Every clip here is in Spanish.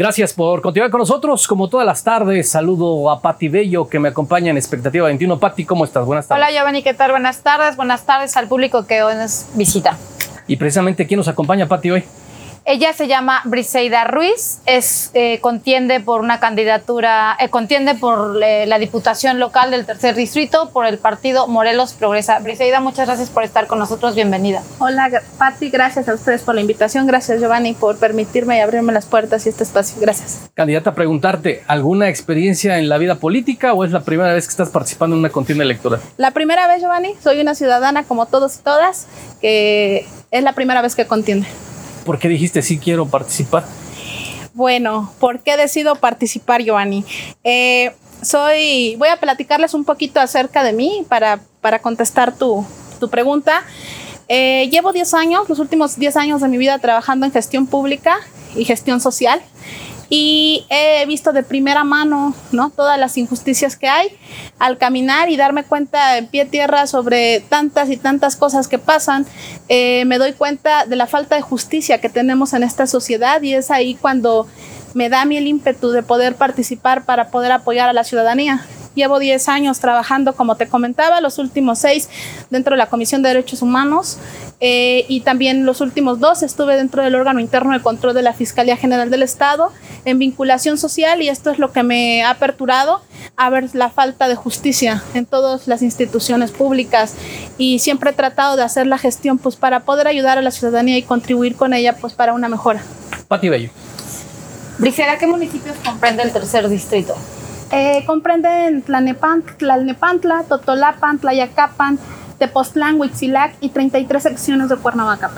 Gracias por continuar con nosotros. Como todas las tardes, saludo a Patti Bello que me acompaña en Expectativa 21. Patti, ¿cómo estás? Buenas tardes. Hola Giovanni, ¿qué tal? Buenas tardes. Buenas tardes al público que hoy nos visita. Y precisamente, ¿quién nos acompaña, Patti, hoy? Ella se llama Briseida Ruiz, es, eh, contiende por una candidatura, eh, contiende por eh, la diputación local del tercer distrito por el partido Morelos Progresa. Briseida, muchas gracias por estar con nosotros, bienvenida. Hola Patti, gracias a ustedes por la invitación, gracias Giovanni por permitirme y abrirme las puertas y este espacio, gracias. Candidata, preguntarte, ¿alguna experiencia en la vida política o es la primera vez que estás participando en una contienda electoral? La primera vez, Giovanni, soy una ciudadana como todos y todas, que es la primera vez que contiende. ¿Por qué dijiste sí quiero participar? Bueno, ¿por qué decido participar, Giovanni? Eh, soy, voy a platicarles un poquito acerca de mí para, para contestar tu, tu pregunta. Eh, llevo 10 años, los últimos 10 años de mi vida trabajando en gestión pública y gestión social y he visto de primera mano ¿no? todas las injusticias que hay al caminar y darme cuenta en pie tierra sobre tantas y tantas cosas que pasan, eh, me doy cuenta de la falta de justicia que tenemos en esta sociedad y es ahí cuando me da a mí el ímpetu de poder participar para poder apoyar a la ciudadanía. Llevo 10 años trabajando, como te comentaba, los últimos 6 dentro de la Comisión de Derechos Humanos eh, y también los últimos dos estuve dentro del órgano interno de control de la Fiscalía General del Estado en vinculación social y esto es lo que me ha aperturado a ver la falta de justicia en todas las instituciones públicas y siempre he tratado de hacer la gestión pues para poder ayudar a la ciudadanía y contribuir con ella pues para una mejora. Pati Bello. Brisera, ¿qué municipios comprende el tercer distrito? Eh, comprenden Tlalnepantla, Tlalnepantla, Totolapan, Tlayacapan, Tepoztlán, Huitzilac y 33 secciones de Cuernavaca.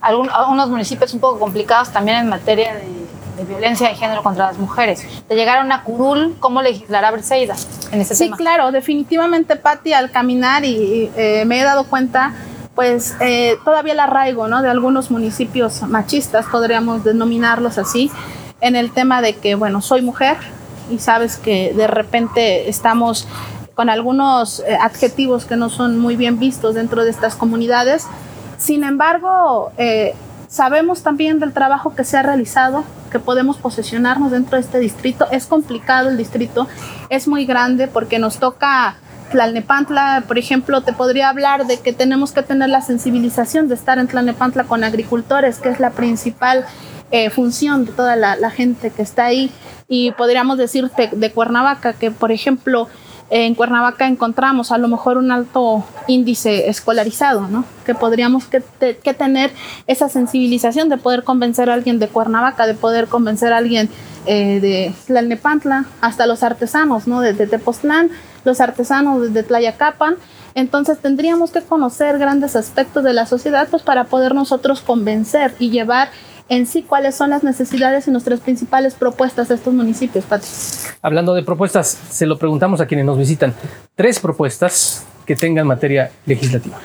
algunos municipios un poco complicados también en materia de, violencia de género contra las mujeres. De llegar a una curul, ¿cómo legislará Briseida en ese sí, claro, definitivamente, Patti, al caminar y eh, me he dado cuenta pues eh, todavía el arraigo ¿no? de algunos municipios machistas, podríamos denominarlos así, en el tema de que, bueno, soy mujer y sabes que de repente estamos con algunos eh, adjetivos que no son muy bien vistos dentro de estas comunidades. Sin embargo, eh, sabemos también del trabajo que se ha realizado, que podemos posesionarnos dentro de este distrito. Es complicado el distrito, es muy grande porque nos toca Tlalnepantla, por ejemplo, te podría hablar de que tenemos que tener la sensibilización de estar en Tlalnepantla con agricultores, que es la principal eh, función de toda la, gente que está ahí. Y podríamos decir de Cuernavaca, que por ejemplo, en Cuernavaca encontramos a lo mejor un alto índice escolarizado, ¿no? Que podríamos que, tener esa sensibilización de poder convencer a alguien de Cuernavaca, de poder convencer a alguien eh, de Tlalnepantla, hasta los artesanos, ¿no? De, de Tepoztlán, los artesanos de Tlayacapan. Entonces tendríamos que conocer grandes aspectos de la sociedad pues para poder nosotros convencer y llevar en sí cuáles son las necesidades y nuestras principales propuestas de estos municipios, Pati. Hablando de propuestas, se lo preguntamos a quienes nos visitan. Tres propuestas que tengan materia legislativa.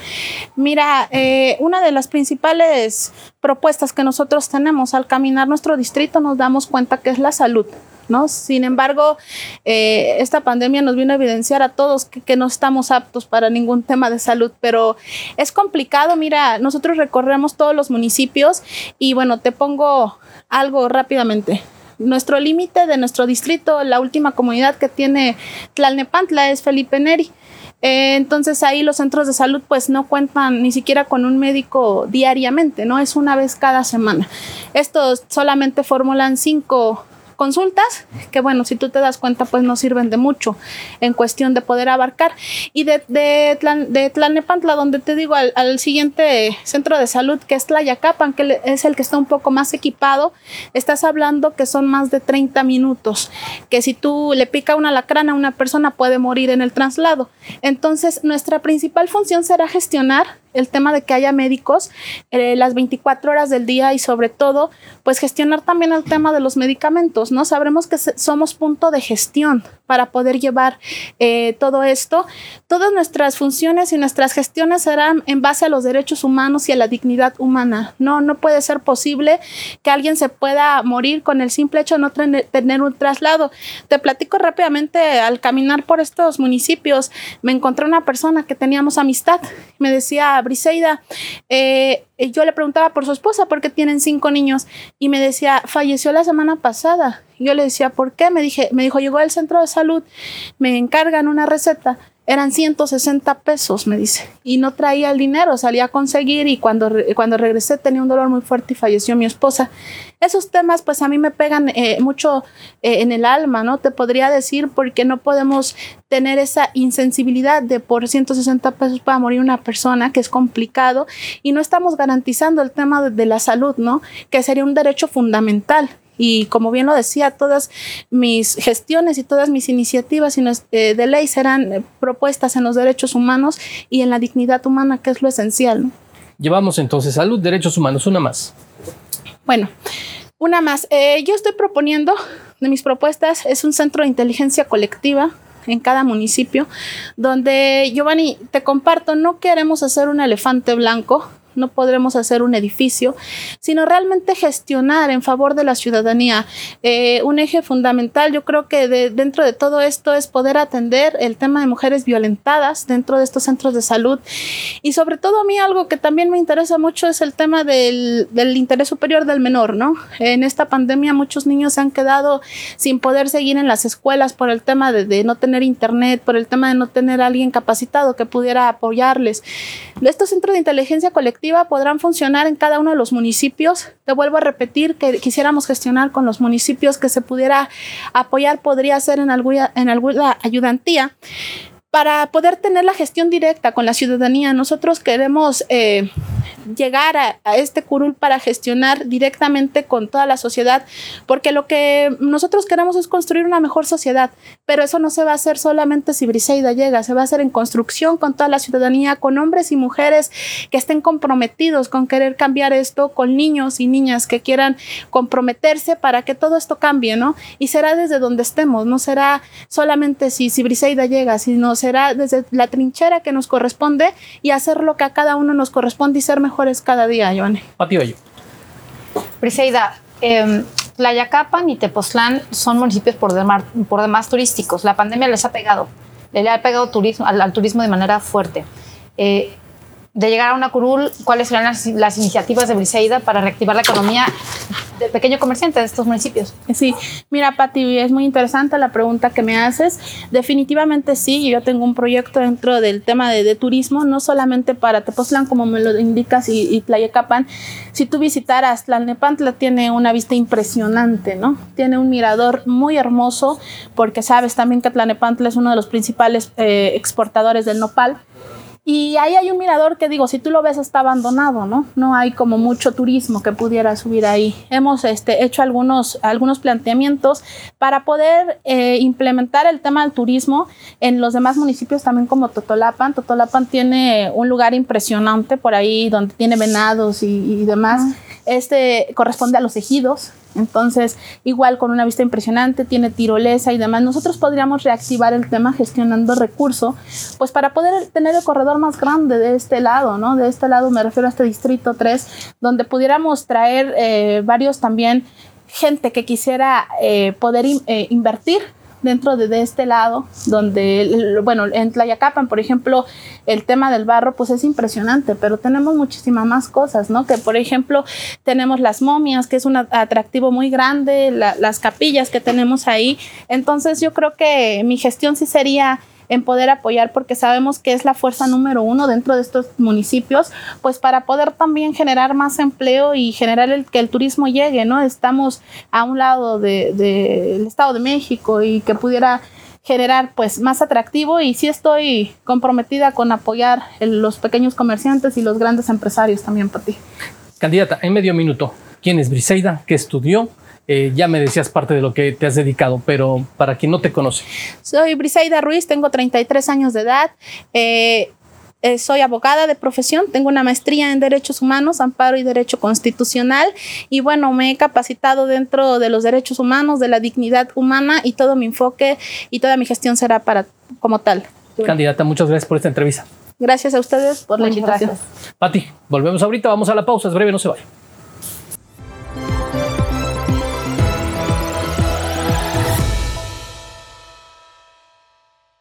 Mira, eh, una de las principales propuestas que nosotros tenemos al caminar nuestro distrito nos damos cuenta que es la salud. Sin embargo, eh, esta pandemia nos vino a evidenciar a todos que, no estamos aptos para ningún tema de salud, pero es complicado. Mira, nosotros recorremos todos los municipios y bueno, te pongo algo rápidamente. Nuestro límite de nuestro distrito, la última comunidad que tiene Tlalnepantla es Felipe Neri. Eh, entonces ahí los centros de salud pues no cuentan ni siquiera con un médico diariamente, ¿no? Es una vez cada semana. Estos solamente formulan cinco consultas, que bueno, si tú te das cuenta, pues no sirven de mucho en cuestión de poder abarcar. Y de, de, Tlalnepantla, donde te digo, al, siguiente centro de salud, que es Tlayacapan, que es el que está un poco más equipado, estás hablando que son más de 30 minutos, que si tú le pica una lacrana a una persona puede morir en el traslado. Entonces, nuestra principal función será gestionar el tema de que haya médicos eh, las 24 horas del día y sobre todo, pues gestionar también el tema de los medicamentos, ¿no? Sabremos que somos punto de gestión para poder llevar eh, todo esto. Todas nuestras funciones y nuestras gestiones serán en base a los derechos humanos y a la dignidad humana. No, no puede ser posible que alguien se pueda morir con el simple hecho de no tener un traslado. Te platico rápidamente, al caminar por estos municipios, me encontré una persona que teníamos amistad. Me decía, Briseida, eh, yo le preguntaba por su esposa porque tienen cinco niños y me decía, falleció la semana pasada. Yo le decía, ¿por qué? Me, dije, me dijo, llegó al centro de salud, me encargan una receta eran 160 pesos, me dice, y no traía el dinero, salía a conseguir y cuando, cuando regresé tenía un dolor muy fuerte y falleció mi esposa. Esos temas pues a mí me pegan eh, mucho eh, en el alma, ¿no? Te podría decir porque no podemos tener esa insensibilidad de por 160 pesos para morir una persona, que es complicado, y no estamos garantizando el tema de, de la salud, ¿no? Que sería un derecho fundamental. Y como bien lo decía, todas mis gestiones y todas mis iniciativas eh, de ley serán eh, propuestas en los derechos humanos y en la dignidad humana, que es lo esencial. Llevamos entonces salud, derechos humanos, una más. Bueno, una más. Eh, yo estoy proponiendo, de mis propuestas, es un centro de inteligencia colectiva en cada municipio, donde Giovanni, te comparto, no queremos hacer un elefante blanco, no podremos hacer un edificio, sino realmente gestionar en favor de la ciudadanía. Eh, un eje fundamental, yo creo que dentro de todo esto es poder atender el tema de mujeres violentadas dentro de estos centros de salud. Y sobre todo a mí algo que también me interesa mucho es el tema del, interés superior del menor, ¿no? En esta pandemia muchos niños se han quedado sin poder seguir en las escuelas por el tema de, de no tener internet, por el tema de no tener alguien capacitado que pudiera apoyarles. Estos centros de inteligencia colectiva podrán funcionar en cada uno de los municipios. Te vuelvo a repetir que quisiéramos gestionar con los municipios que se pudiera apoyar, podría ser en alguna, en alguna ayudantía para poder tener la gestión directa con la ciudadanía. Nosotros queremos eh, llegar a, este curul para gestionar directamente con toda la sociedad, porque lo que nosotros queremos es construir una mejor sociedad, pero eso no se va a hacer solamente si Briseida llega, se va a hacer en construcción con toda la ciudadanía, con hombres y mujeres que estén comprometidos con querer cambiar esto, con niños y niñas que quieran comprometerse para que todo esto cambie, ¿no? Y será desde donde estemos, no será solamente si, si Briseida llega, sino será desde la trinchera que nos corresponde y hacer lo que a cada uno nos corresponde y ser mejores cada día, Joane. Pati Bello. Briseida, eh, Tlayacapan y Tepoztlán son municipios por, por demás turísticos. La pandemia les ha pegado, le ha pegado turismo, al, turismo de manera fuerte. Eh, de llegar a una curul, ¿cuáles serán las, iniciativas de Briseida para reactivar la economía del pequeño comerciante de estos municipios? Sí, mira, Pati, es muy interesante la pregunta que me haces. Definitivamente sí, yo tengo un proyecto dentro del tema de, turismo, no solamente para Tepoztlán, como me lo indicas, y, y. Si tú visitaras Tlalnepantla, tiene una vista impresionante, ¿no? Tiene un mirador muy hermoso, porque sabes también que Tlalnepantla es uno de los principales eh, exportadores del nopal. Y ahí hay un mirador que digo, si tú lo ves está abandonado, ¿no? No hay como mucho turismo que pudiera subir ahí. Hemos este, hecho algunos, algunos planteamientos para poder eh, implementar el tema del turismo en los demás municipios también como Totolapan. Totolapan tiene un lugar impresionante por ahí donde tiene venados y, demás. Este corresponde a los ejidos, entonces, igual con una vista impresionante, tiene tirolesa y demás. Nosotros podríamos reactivar el tema gestionando recursos, pues para poder tener el corredor más grande de este lado, ¿no? De este lado me refiero a este distrito 3, donde pudiéramos traer eh, varios también gente que quisiera eh, poder eh, invertir dentro de, este lado, donde, bueno, en Tlayacapan, por ejemplo, el tema del barro, pues es impresionante, pero tenemos muchísimas más cosas, ¿no? Que, por ejemplo, tenemos las momias, que es un atractivo muy grande, las capillas que tenemos ahí. Entonces, yo creo que mi gestión sí sería en poder apoyar porque sabemos que es la fuerza número uno dentro de estos municipios, pues para poder también generar más empleo y generar el, que el turismo llegue, ¿no? Estamos a un lado del de, Estado de México y que pudiera generar pues más atractivo y sí estoy comprometida con apoyar los pequeños comerciantes y los grandes empresarios también para ti. Candidata, en medio minuto, ¿quién es Briseida? ¿Qué estudió? Eh, ya me decías parte de lo que te has dedicado, pero para quien no te conoce. Soy Briseida Ruiz, tengo 33 años de edad. Eh, eh, soy abogada de profesión, tengo una maestría en Derechos Humanos, Amparo y Derecho Constitucional y bueno, me he capacitado dentro de los derechos humanos, de la dignidad humana y todo mi enfoque y toda mi gestión será para como tal. Candidata, muchas gracias por esta entrevista. Gracias a ustedes por la Muchas invitación. gracias. Pati, volvemos ahorita, vamos a la pausa, es breve, no se vaya.